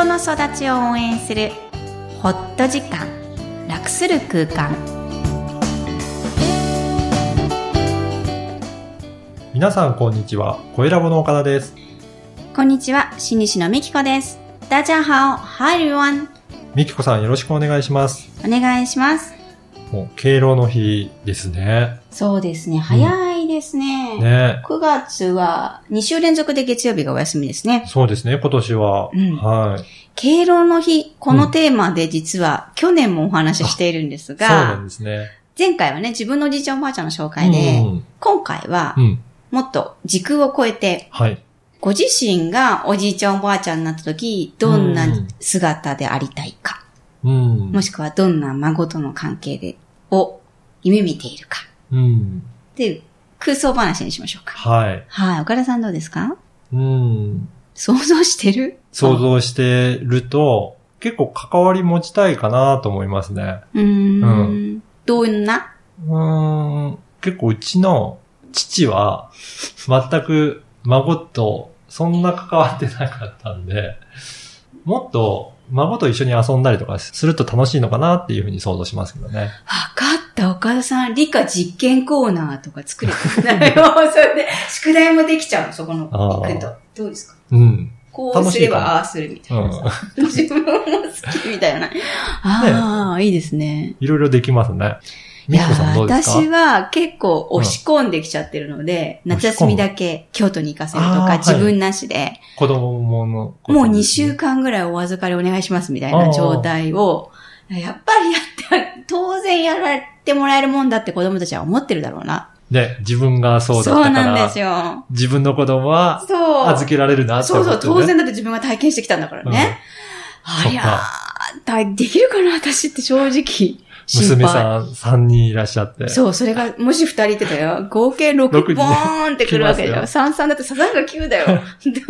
人の育ちを応援するホット時間楽する空間皆さんこんにちは。声ラボの岡田です。こんにちは新西のみきこです大家好 Hi everyone みきこさんよろしくお願いします。お願いしますもう敬老の日ですね。そうですね早いですね、ね。9月は2週連続で月曜日がお休みですねそうですね、今年は。うんはい。敬老の日、このテーマで実は去年もお話ししているんですそうなが、んですね。前回はね、自分のおじいちゃんおばあちゃんの紹介で、うん今回は。もっと時空を超えて、はい。ご自身がおじいちゃんおばあちゃんになった時、どんな姿でありたいか、うん。もしくはどんな孫との関係で、を夢見ているか、うん。っていう空想話にしましょうか。はい。はい、岡田さんどうですか？うん。想像してる？想像してると、結構関わり持ちたいかなと思いますね。うーん。うどんな？うーん。結構うちの父は、全く孫とそんな関わってなかったんで、もっと孫と一緒に遊んだりとかすると楽しいのかなっていうふうに想像しますけどね。わかった、岡田さん、理科実験コーナーとか作れたんだよ。それで、宿題もできちゃうの、そこの、行くと。どうですか？うん。こうすればああするみたいなさ。自分も好きみたいな。ああ、いいですね。いろいろできますね。いやみきこさんどうですか？私は結構押し込んできちゃってるので、うん夏休みだけ京都に行かせるとか、自分なしで、子供のもう2ですね週間ぐらいお預かりお願いしますみたいな状態を、やっぱりやって、当然やられてもらえるもんだって子供たちは思ってるだろうな。で、自分がそうだったそうからなんです、よ。自分の子供はそう。預けられるなってそうそう。当然だって自分が体験してきたんだからね。ありゃー、だできるかな私って正直。心娘配。さん3人いらっしゃって。そう、それが、もし2人いてたよ。合計6六人ボーンってくるわけだよ。来ま3、3だってサザンが9だよ。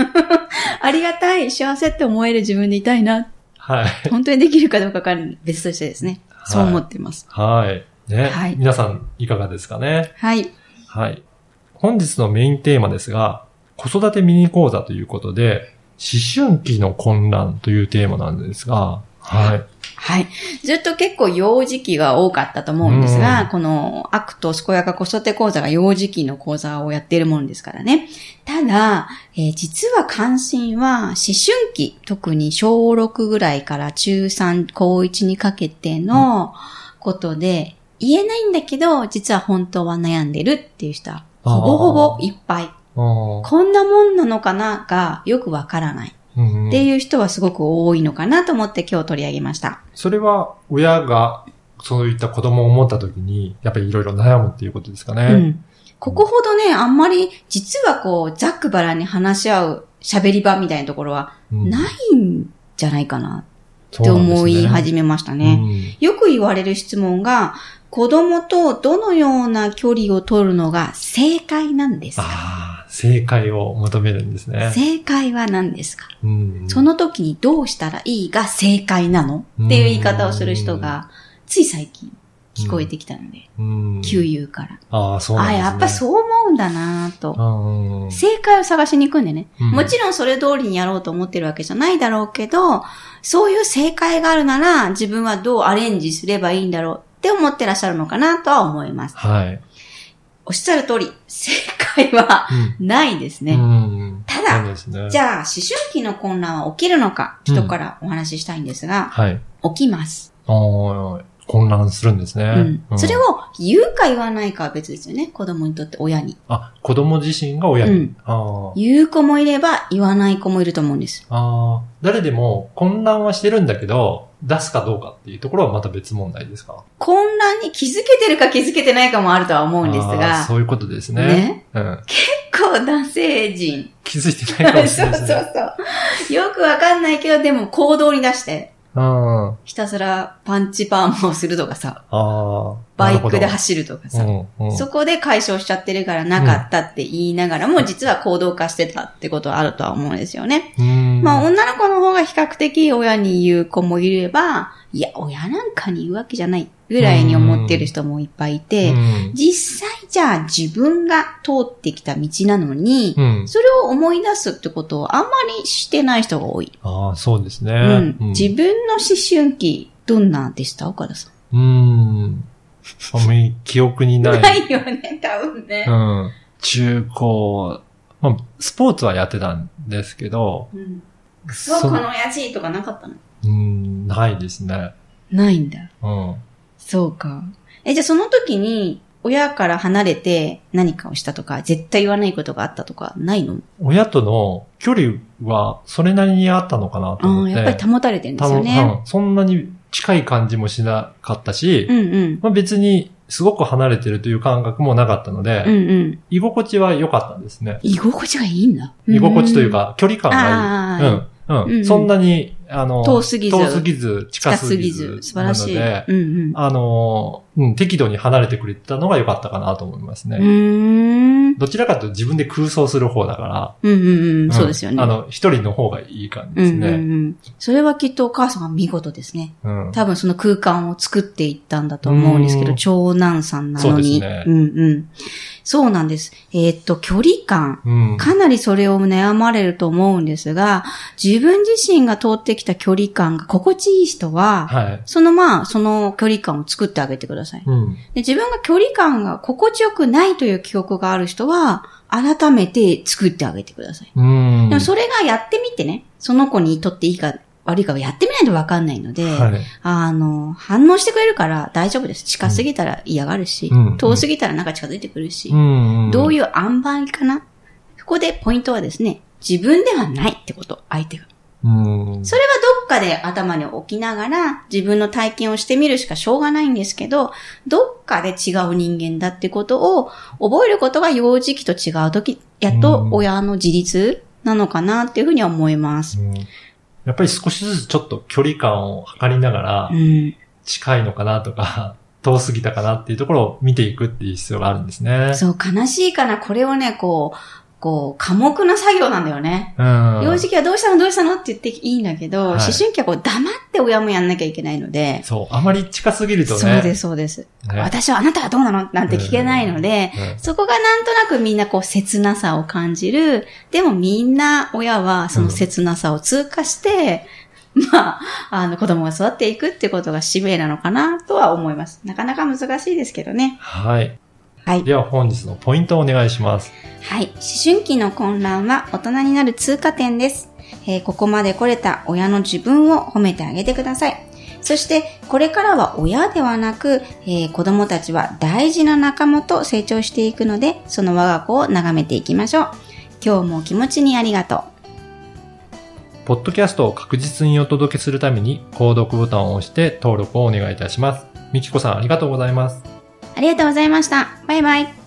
ありがたい、幸せって思える自分でいたいな。はい。本当にできるかどうかは別としてですね。そう思ってます。はい。ね。はい皆さん、いかがですかね？はい。はい。本日のメインテーマですが、子育てミニ講座ということで、思春期の混乱というテーマなんですが、はい。はい。ずっと結構幼児期が多かったと思うんですが、うんこのアクト健やか子育て講座が幼児期の講座をやっているものですからね。ただ、えー実は関心は思春期、特に小6ぐらいから中3、高1にかけてのことで、言えないんだけど、実は本当は悩んでるっていう人は、ほぼほぼいっぱい。ここんなもんなのかな？がよくわからない。っていう人はすごく多いのかなと思って今日取り上げました。それは、親が、そういった子供を持った時に、やっぱりいろいろ悩むっていうことですかね。うん。ここほどね、あんまり、実はこう、ざっくばらんに話し合う喋り場みたいなところは、うんないんじゃないかなって思い始めましたね。よく言われる質問が、子供とどのような距離を取るのが正解なんですか？正解を求めるんですね。正解は何ですか？うんその時にどうしたらいいが正解なの？っていう言い方をする人が、つい最近聞こえてきたので、うん旧友から。ああ、そうなんあ、ですね。やっぱそう思うんだなと。うん。正解を探しに行くんでね。うんもちろんそれ通りにやろうと思ってるわけじゃないだろうけど、そういう正解があるなら自分はどうアレンジすればいいんだろうって思ってらっしゃるのかなとは思います。はい。おっしゃる通り、正解はうんないですね。うんただね。じゃあ、思春期の混乱は起きるのか、人からお話ししたいんですが、はい。起きます。混乱するんですね。うんうんそれを言うか言わないかは別ですよね。子供にとって親に。あ、子供自身が親に。うんあ言う子もいれば言わない子もいると思うんです。あ誰でも混乱はしてるんだけど、出すかどうかっていうところはまた別問題ですか？混乱に気づけてるか気づけてないかもあるとは思うんですが、そういうことですね。ねうん。結構男性陣。気づいてないかもし そうそうれないですね。そう。よくわかんないけど、でも行動に出して、うん。あひたすらパンチパーマをするとかさ、あ。バイクでる走るとかほさ、どうんうんそこで解消しちゃってるからなかったって言いながらも、実は行動化してたってことはあるとは思うんですよね。うんまあ、女の子の方が比較的親に言う子もいれば、いや、親なんかに言うわけじゃないっぐらいに思ってる人もいっぱいいて、うん実際じゃあ自分が通ってきた道なのに、うん。それを思い出すってことをあんまりしてない人が多い。ああ、そうですね。うんうん自分の思春期、どんなでした？岡田さん。うん。あんまり記憶にない。ないよね、多分ねう。ん。中高、まあ、スポーツはやってたんですけど、うん。そう、この親父とかなかったの？うん、ないですね。ないんだ。うん。そうか。え、じゃあその時に、親から離れて何かをしたとか、絶対言わないことがあったとか、ないの？親との距離はそれなりにあったのかなと思って。やっぱり保たれてるんですよね。うんそんなに近い感じもしなかったし、うんうん。まあ、別にすごく離れてるという感覚もなかったので、うんうん。居心地は良かったんですね。居心地がいいんだ。居心地というか、距離感がいい。うん。うん。うんうんそんなに、あの、遠すぎずぎず、近近すぎずすぎず、素晴らしい。なので、うんうん。あの、うん、適度に離れてくれたのが良かったかなと思いますね。どちらかというと自分で空想する方だから、うんうんうん。んそうですよね。あの、一人の方がいい感じうんうんうですね。ん。それはきっとお母さんが見事ですね。うん。多分その空間を作っていったんだと思うんですけど、うん長男さんなそうのに。ですねうんうん。そうなんです。えーっと、距離感。うん。かなりそれを悩まれると思うんですが、自分自身が通ってきた距離感が心地いい人は、はい。そのまあ、その距離感を作ってあげてください。うん。で自分が距離感が心地よくないという記憶がある人は、改めて作ってあげてください。うん。でもそれがやってみてね、その子にとっていいか悪いかはやってみないとわかんないので、はい。あの、反応してくれるから大丈夫です。近すぎたら嫌がるし、うん遠すぎたらなんか近づいてくるし、んどういいう塩梅かな？ここでポイントはですね、自分ではないってこと、相手が。うん。それはどっかで頭に置きながら自分の体験をしてみるしかしょうがないんですけど、どっかで違う人間だってことを覚えることが幼児期と違う時、やっと親の自立なのかなっていうふうには思います。うんやっぱり少しずつちょっと距離感を測りながらう、ん。近いのかなとか、遠すぎたかなっていうところを見ていくっていう必要があるんですね。そう、悲しいかな。これをね、こう、こう、寡黙な作業なんだよね。うん。幼児期はどうしたの？どうしたの？って言っていいんだけど、はい思春期はこう黙って親もやんなきゃいけないので、そう。あまり近すぎるとね。そうです、そうです。ね私はあなたはどうなの？なんて聞けないので、うんそこがなんとなくみんなこう切なさを感じる。でもみんな親はその切なさを通過して、まあ、あの子供が育っていくってことが使命なのかなとは思います。なかなか難しいですけどね。はい。はい。では本日のポイントをお願いします。はい。思春期の混乱は大人になる通過点です。えーここまで来れた親の自分を褒めてあげてください。そして、これからは親ではなく、えー子供たちは大事な仲間と成長していくので、その我が子を眺めていきましょう。今日も気持ちにありがとう。ポッドキャストを確実にお届けするために、購読ボタンを押して登録をお願いいたします。みきこさんありがとうございます。ありがとうございました。バイバイ。